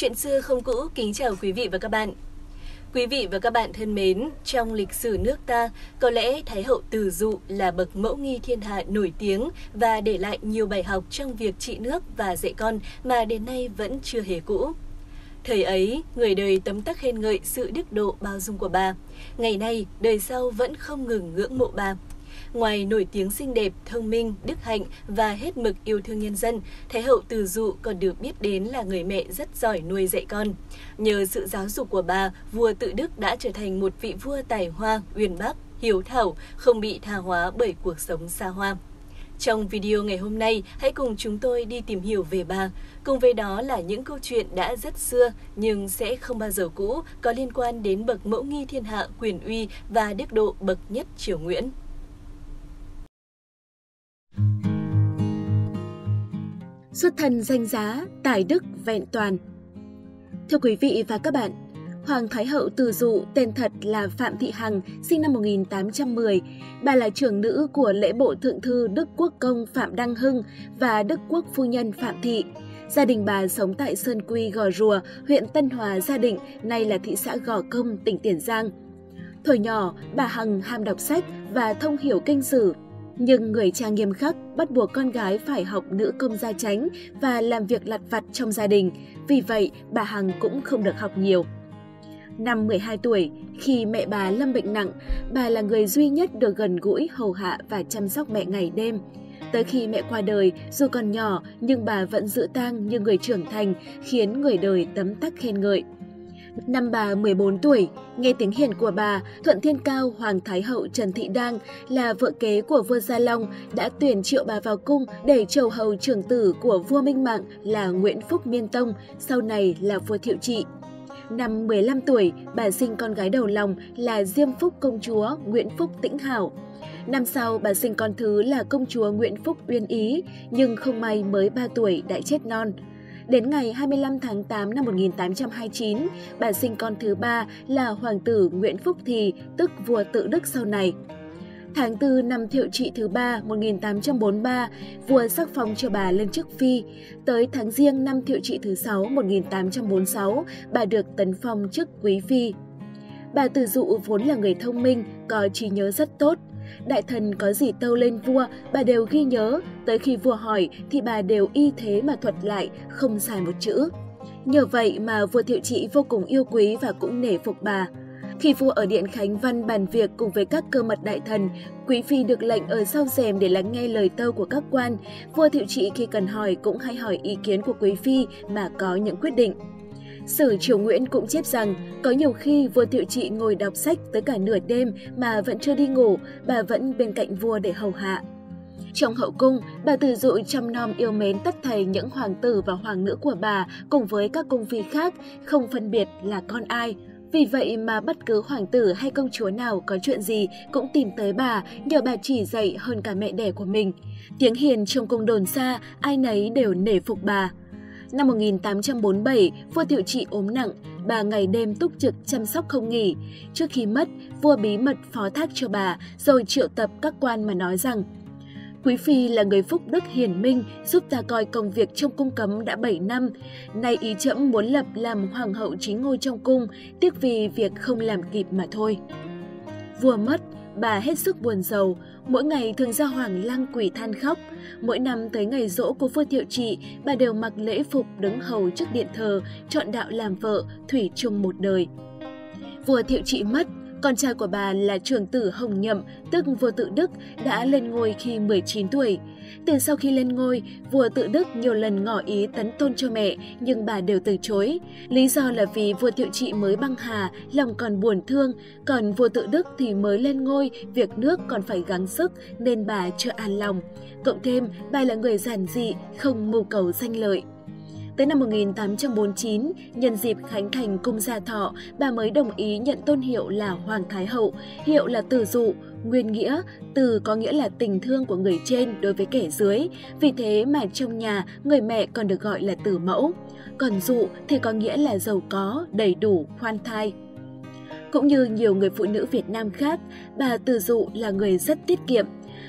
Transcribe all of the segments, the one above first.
Chuyện xưa không cũ kính chào quý vị và các bạn. Quý vị và các bạn thân mến, trong lịch sử nước ta, có lẽ Thái hậu Từ Dụ là bậc mẫu nghi thiên hạ nổi tiếng và để lại nhiều bài học trong việc trị nước và dạy con mà đến nay vẫn chưa hề cũ. Thời ấy, người đời tấm tắc khen ngợi sự đức độ bao dung của bà. Ngày nay, đời sau vẫn không ngừng ngưỡng mộ bà. Ngoài nổi tiếng xinh đẹp, thông minh, đức hạnh và hết mực yêu thương nhân dân, Thái hậu Từ Dụ còn được biết đến là người mẹ rất giỏi nuôi dạy con. Nhờ sự giáo dục của bà, vua Tự Đức đã trở thành một vị vua tài hoa, uyên bác, hiếu thảo, không bị tha hóa bởi cuộc sống xa hoa. Trong video ngày hôm nay, hãy cùng chúng tôi đi tìm hiểu về bà. Cùng với đó là những câu chuyện đã rất xưa nhưng sẽ không bao giờ cũ có liên quan đến bậc mẫu nghi thiên hạ quyền uy và đức độ bậc nhất triều Nguyễn. Xuất thân danh giá, tài đức vẹn toàn. Thưa quý vị và các bạn, Hoàng Thái hậu Từ Dụ tên thật là Phạm Thị Hằng, sinh năm 1810. Bà là trưởng nữ của lễ bộ thượng thư Đức Quốc công Phạm Đăng Hưng và Đức Quốc phu nhân Phạm Thị. Gia đình bà sống tại Sơn Quy Gò Rùa, huyện Tân Hòa Gia Định, nay là thị xã Gò Công, tỉnh Tiền Giang. Thời nhỏ, bà Hằng ham đọc sách và thông hiểu kinh sử, nhưng người cha nghiêm khắc bắt buộc con gái phải học nữ công gia tránh và làm việc lặt vặt trong gia đình, vì vậy bà Hằng cũng không được học nhiều. Năm 12 tuổi, khi mẹ bà lâm bệnh nặng, bà là người duy nhất được gần gũi, hầu hạ và chăm sóc mẹ ngày đêm. Tới khi mẹ qua đời, dù còn nhỏ nhưng bà vẫn giữ tang như người trưởng thành, khiến người đời tấm tắc khen ngợi. Năm bà 14 tuổi, nghe tiếng hiền của bà, Thuận Thiên Cao Hoàng Thái Hậu Trần Thị Đang là vợ kế của vua Gia Long đã tuyển triệu bà vào cung để chầu hầu trưởng tử của vua Minh Mạng là Nguyễn Phúc Miên Tông, sau này là vua Thiệu Trị. Năm 15 tuổi, bà sinh con gái đầu lòng là Diêm Phúc Công Chúa Nguyễn Phúc Tĩnh Hảo. Năm sau, bà sinh con thứ là công chúa Nguyễn Phúc Uyên Ý, nhưng không may mới 3 tuổi đã chết non. Đến ngày 25 tháng 8 năm 1829, bà sinh con thứ ba là Hoàng tử Nguyễn Phúc Thì, tức vua tự Đức sau này. Tháng 4 năm thiệu trị thứ ba 1843, vua sắc phong cho bà lên chức phi. Tới tháng riêng năm thiệu trị thứ 6 1846, bà được tấn phong chức quý phi. Bà Từ Dụ vốn là người thông minh, có trí nhớ rất tốt. Đại thần có gì tâu lên vua, bà đều ghi nhớ, tới khi vua hỏi thì bà đều y thế mà thuật lại, không sai một chữ. Nhờ vậy mà vua Thiệu Trị vô cùng yêu quý và cũng nể phục bà. Khi vua ở Điện Khánh Văn bàn việc cùng với các cơ mật đại thần, Quý Phi được lệnh ở sau rèm để lắng nghe lời tâu của các quan. Vua Thiệu Trị khi cần hỏi cũng hay hỏi ý kiến của Quý Phi mà có những quyết định. Sử Triều Nguyễn cũng chép rằng có nhiều khi vua Thiệu Trị ngồi đọc sách tới cả nửa đêm mà vẫn chưa đi ngủ, bà vẫn bên cạnh vua để hầu hạ. Trong hậu cung, bà Từ Dụ chăm nom yêu mến tất thầy những hoàng tử và hoàng nữ của bà cùng với các cung phi khác, không phân biệt là con ai, vì vậy mà bất cứ hoàng tử hay công chúa nào có chuyện gì cũng tìm tới bà, nhờ bà chỉ dạy hơn cả mẹ đẻ của mình. Tiếng hiền trong cung đồn xa, ai nấy đều nể phục bà. Năm 1847, vua Thiệu Trị ốm nặng, bà ngày đêm túc trực chăm sóc không nghỉ. Trước khi mất, vua bí mật phó thác cho bà, rồi triệu tập các quan mà nói rằng Quý Phi là người phúc đức hiền minh, giúp ta coi công việc trong cung cấm đã 7 năm. Nay ý chậm muốn lập làm hoàng hậu chính ngôi trong cung, tiếc vì việc không làm kịp mà thôi. Vua mất, bà hết sức buồn giàu, mỗi ngày thường ra hoàng lăng quỷ than khóc. Mỗi năm tới ngày rỗ của vua thiệu trị, bà đều mặc lễ phục đứng hầu trước điện thờ, chọn đạo làm vợ, thủy chung một đời. Vua thiệu trị mất, con trai của bà là trưởng tử Hồng Nhậm, tức vua tự Đức, đã lên ngôi khi 19 tuổi. Từ sau khi lên ngôi, vua tự Đức nhiều lần ngỏ ý tấn tôn cho mẹ, nhưng bà đều từ chối. Lý do là vì vua Thiệu Trị mới băng hà, lòng còn buồn thương, còn vua tự Đức thì mới lên ngôi, việc nước còn phải gắng sức nên bà chưa an lòng. Cộng thêm, bà là người giản dị, không mưu cầu danh lợi. Tới năm 1849, nhân dịp khánh thành cung gia thọ, bà mới đồng ý nhận tôn hiệu là Hoàng Thái Hậu, hiệu là Từ Dụ, nguyên nghĩa, từ có nghĩa là tình thương của người trên đối với kẻ dưới, vì thế mà trong nhà người mẹ còn được gọi là tử mẫu, còn dụ thì có nghĩa là giàu có, đầy đủ, khoan thai. Cũng như nhiều người phụ nữ Việt Nam khác, bà Từ Dụ là người rất tiết kiệm,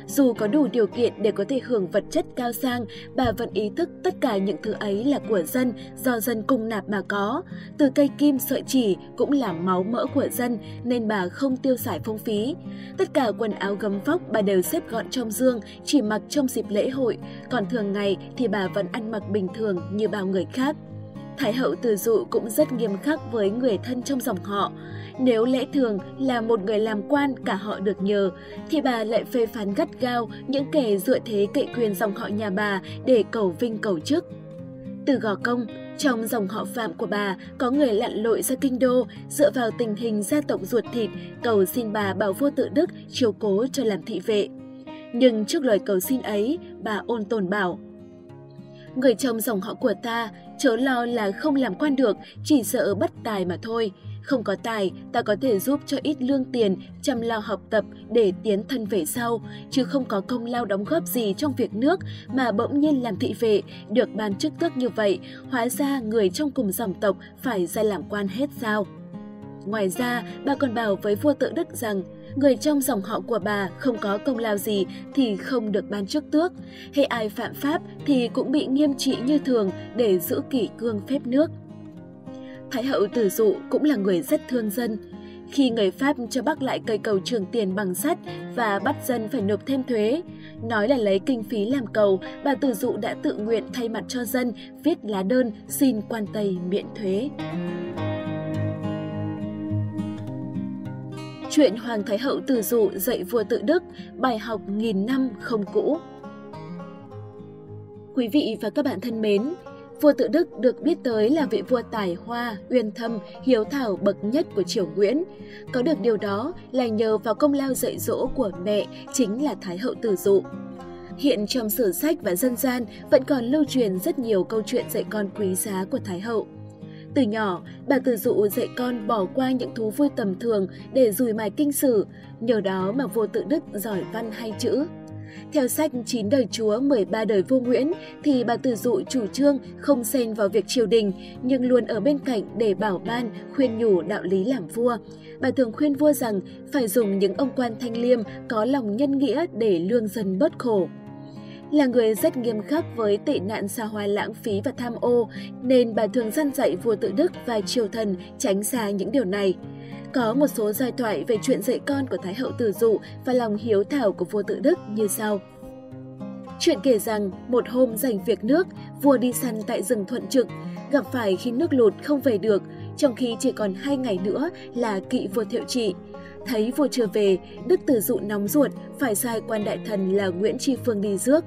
dù có đủ điều kiện để có thể hưởng vật chất cao sang, bà vẫn ý thức tất cả những thứ ấy là của dân, do dân cung nạp mà có. Từ cây kim sợi chỉ cũng là máu mỡ của dân nên bà không tiêu xài phong phí. Tất cả quần áo gấm vóc bà đều xếp gọn trong dương, chỉ mặc trong dịp lễ hội, còn thường ngày thì bà vẫn ăn mặc bình thường như bao người khác. Thái hậu Từ Dụ cũng rất nghiêm khắc với người thân trong dòng họ. Nếu lẽ thường là một người làm quan cả họ được nhờ, thì bà lại phê phán gắt gao những kẻ dựa thế cậy quyền dòng họ nhà bà để cầu vinh cầu chức. Từ Gò Công, trong dòng họ Phạm của bà có người lặn lội ra kinh đô dựa vào tình hình gia tộc ruột thịt cầu xin bà bảo vua tự đức chiếu cố cho làm thị vệ. Nhưng trước lời cầu xin ấy, bà ôn tồn bảo Người chồng dòng họ của ta, chớ lo là không làm quan được, chỉ sợ bất tài mà thôi. Không có tài, ta có thể giúp cho ít lương tiền, chăm lo học tập để tiến thân về sau, chứ không có công lao đóng góp gì trong việc nước mà bỗng nhiên làm thị vệ, được ban chức tước như vậy, hóa ra người trong cùng dòng tộc phải ra làm quan hết sao. Ngoài ra, bà còn bảo với vua tự đức rằng người trong dòng họ của bà không có công lao gì thì không được ban chức tước. Hay ai phạm pháp thì cũng bị nghiêm trị như thường để giữ kỷ cương phép nước. Thái hậu tử dụ cũng là người rất thương dân. Khi người Pháp cho bắc lại cây cầu trường tiền bằng sắt và bắt dân phải nộp thêm thuế, nói là lấy kinh phí làm cầu, bà tử dụ đã tự nguyện thay mặt cho dân viết lá đơn xin quan Tây miễn thuế. Chuyện Hoàng Thái Hậu Từ Dụ dạy vua tự đức, bài học nghìn năm không cũ. Quý vị và các bạn thân mến, vua tự đức được biết tới là vị vua tài hoa, uyên thâm, hiếu thảo bậc nhất của triều Nguyễn. Có được điều đó là nhờ vào công lao dạy dỗ của mẹ, chính là Thái Hậu Tử Dụ. Hiện trong sử sách và dân gian vẫn còn lưu truyền rất nhiều câu chuyện dạy con quý giá của Thái Hậu. Từ nhỏ, bà Từ Dụ dạy con bỏ qua những thú vui tầm thường để rùi mài kinh sử, nhờ đó mà vua tự đức giỏi văn hay chữ. Theo sách 9 đời chúa 13 đời vua Nguyễn thì bà Từ Dụ chủ trương không xen vào việc triều đình nhưng luôn ở bên cạnh để bảo ban, khuyên nhủ đạo lý làm vua. Bà thường khuyên vua rằng phải dùng những ông quan thanh liêm có lòng nhân nghĩa để lương dân bớt khổ. Là người rất nghiêm khắc với tệ nạn xa hoa lãng phí và tham ô, nên bà thường dân dạy vua tự đức và triều thần tránh xa những điều này. Có một số giai thoại về chuyện dạy con của Thái hậu Tử Dụ và lòng hiếu thảo của vua tự đức như sau. Chuyện kể rằng một hôm dành việc nước, vua đi săn tại rừng Thuận Trực, gặp phải khi nước lụt không về được, trong khi chỉ còn hai ngày nữa là kỵ vua thiệu trị. Thấy vua chưa về, Đức Tử Dụ nóng ruột phải sai quan đại thần là Nguyễn Tri Phương đi rước.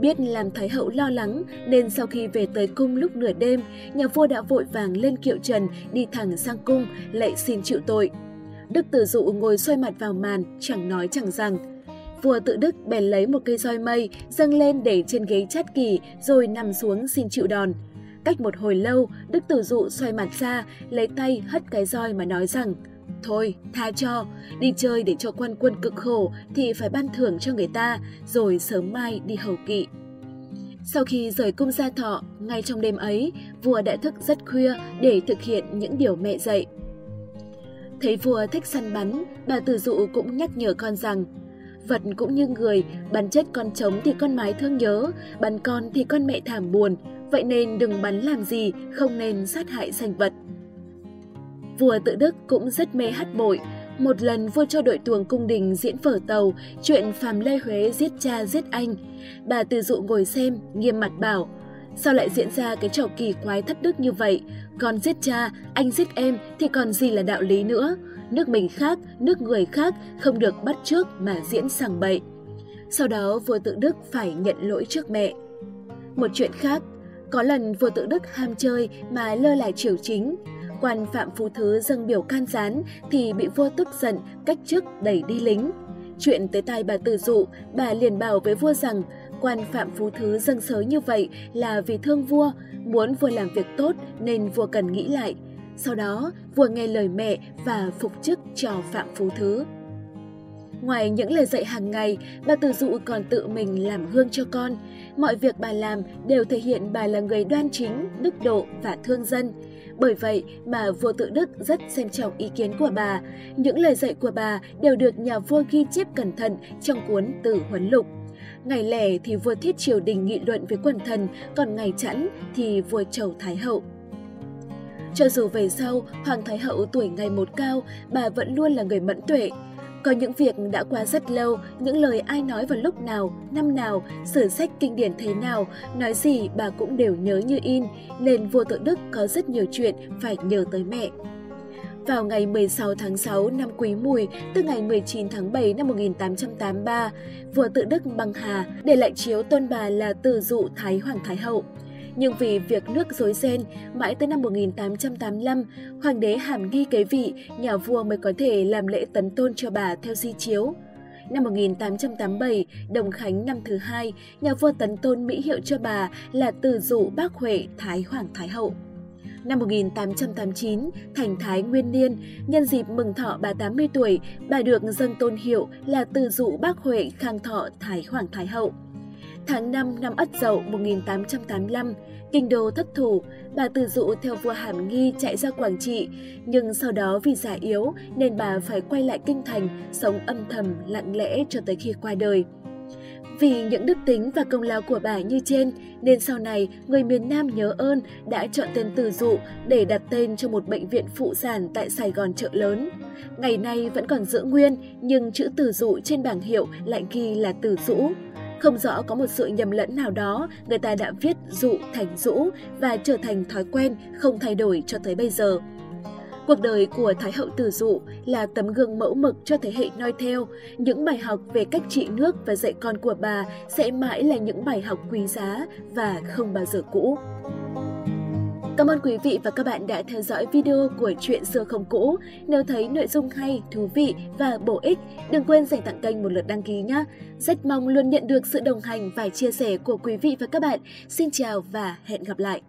Biết làm Thái hậu lo lắng nên sau khi về tới cung lúc nửa đêm, nhà vua đã vội vàng lên kiệu trần đi thẳng sang cung lệ xin chịu tội. Đức Tử Dụ ngồi xoay mặt vào màn, chẳng nói chẳng rằng. Vua tự đức bèn lấy một cây roi mây, dâng lên để trên ghế chát kỳ rồi nằm xuống xin chịu đòn. Cách một hồi lâu, Đức Tử Dụ xoay mặt ra, lấy tay hất cái roi mà nói rằng Thôi, tha cho, đi chơi để cho quan quân cực khổ thì phải ban thưởng cho người ta, rồi sớm mai đi hầu kỵ. Sau khi rời cung gia thọ, ngay trong đêm ấy, vua đã thức rất khuya để thực hiện những điều mẹ dạy. Thấy vua thích săn bắn, bà tử dụ cũng nhắc nhở con rằng Vật cũng như người, bắn chết con trống thì con mái thương nhớ, bắn con thì con mẹ thảm buồn, vậy nên đừng bắn làm gì, không nên sát hại sinh vật. Vua tự đức cũng rất mê hát bội. Một lần vua cho đội tuồng cung đình diễn phở tàu chuyện Phạm Lê Huế giết cha giết anh. Bà từ dụ ngồi xem, nghiêm mặt bảo, sao lại diễn ra cái trò kỳ quái thất đức như vậy? Con giết cha, anh giết em thì còn gì là đạo lý nữa? Nước mình khác, nước người khác không được bắt trước mà diễn sằng bậy. Sau đó vua tự đức phải nhận lỗi trước mẹ. Một chuyện khác, có lần vua tự đức ham chơi mà lơ là triều chính, quan Phạm Phú Thứ dâng biểu can gián thì bị vua tức giận, cách chức đẩy đi lính. Chuyện tới tai bà Từ Dụ, bà liền bảo với vua rằng quan Phạm Phú Thứ dâng sớ như vậy là vì thương vua, muốn vua làm việc tốt nên vua cần nghĩ lại. Sau đó, vua nghe lời mẹ và phục chức cho Phạm Phú Thứ. Ngoài những lời dạy hàng ngày, bà Từ Dụ còn tự mình làm hương cho con. Mọi việc bà làm đều thể hiện bà là người đoan chính, đức độ và thương dân. Bởi vậy mà vua tự Đức rất xem trọng ý kiến của bà. Những lời dạy của bà đều được nhà vua ghi chép cẩn thận trong cuốn Tử Huấn Lục. Ngày lẻ thì vua thiết triều đình nghị luận với quần thần, còn ngày chẵn thì vua chầu Thái Hậu. Cho dù về sau, Hoàng Thái Hậu tuổi ngày một cao, bà vẫn luôn là người mẫn tuệ. Có những việc đã qua rất lâu, những lời ai nói vào lúc nào, năm nào, sử sách kinh điển thế nào, nói gì bà cũng đều nhớ như in, nên vua tự Đức có rất nhiều chuyện phải nhờ tới mẹ. Vào ngày 16 tháng 6 năm Quý Mùi, tức ngày 19 tháng 7 năm 1883, vua tự Đức băng hà để lại chiếu tôn bà là Từ Dụ Thái Hoàng Thái Hậu. Nhưng vì việc nước rối ren, mãi tới năm 1885, hoàng đế hàm nghi kế vị, nhà vua mới có thể làm lễ tấn tôn cho bà theo di chiếu. Năm 1887, Đồng Khánh năm thứ hai, nhà vua tấn tôn Mỹ hiệu cho bà là Từ Dụ Bác Huệ Thái Hoàng Thái Hậu. Năm 1889, thành Thái Nguyên Niên, nhân dịp mừng thọ bà 80 tuổi, bà được dâng tôn hiệu là Từ Dụ Bác Huệ Khang Thọ Thái Hoàng Thái Hậu. Tháng 5 năm Ất Dậu 1885, kinh đô thất thủ, bà Từ Dụ theo vua Hàm Nghi chạy ra Quảng Trị, nhưng sau đó vì già yếu nên bà phải quay lại kinh thành, sống âm thầm lặng lẽ cho tới khi qua đời. Vì những đức tính và công lao của bà như trên, nên sau này người miền Nam nhớ ơn đã chọn tên Từ Dụ để đặt tên cho một bệnh viện phụ sản tại Sài Gòn chợ lớn. Ngày nay vẫn còn giữ nguyên, nhưng chữ Từ Dụ trên bảng hiệu lại ghi là Từ Dũ. Không rõ có một sự nhầm lẫn nào đó, người ta đã viết dụ thành dũ và trở thành thói quen không thay đổi cho tới bây giờ. Cuộc đời của Thái hậu Tử Dụ là tấm gương mẫu mực cho thế hệ noi theo. Những bài học về cách trị nước và dạy con của bà sẽ mãi là những bài học quý giá và không bao giờ cũ. Cảm ơn quý vị và các bạn đã theo dõi video của Chuyện xưa không cũ. Nếu thấy nội dung hay, thú vị và bổ ích, đừng quên dành tặng kênh một lượt đăng ký nhé. Rất mong luôn nhận được sự đồng hành và chia sẻ của quý vị và các bạn. Xin chào và hẹn gặp lại!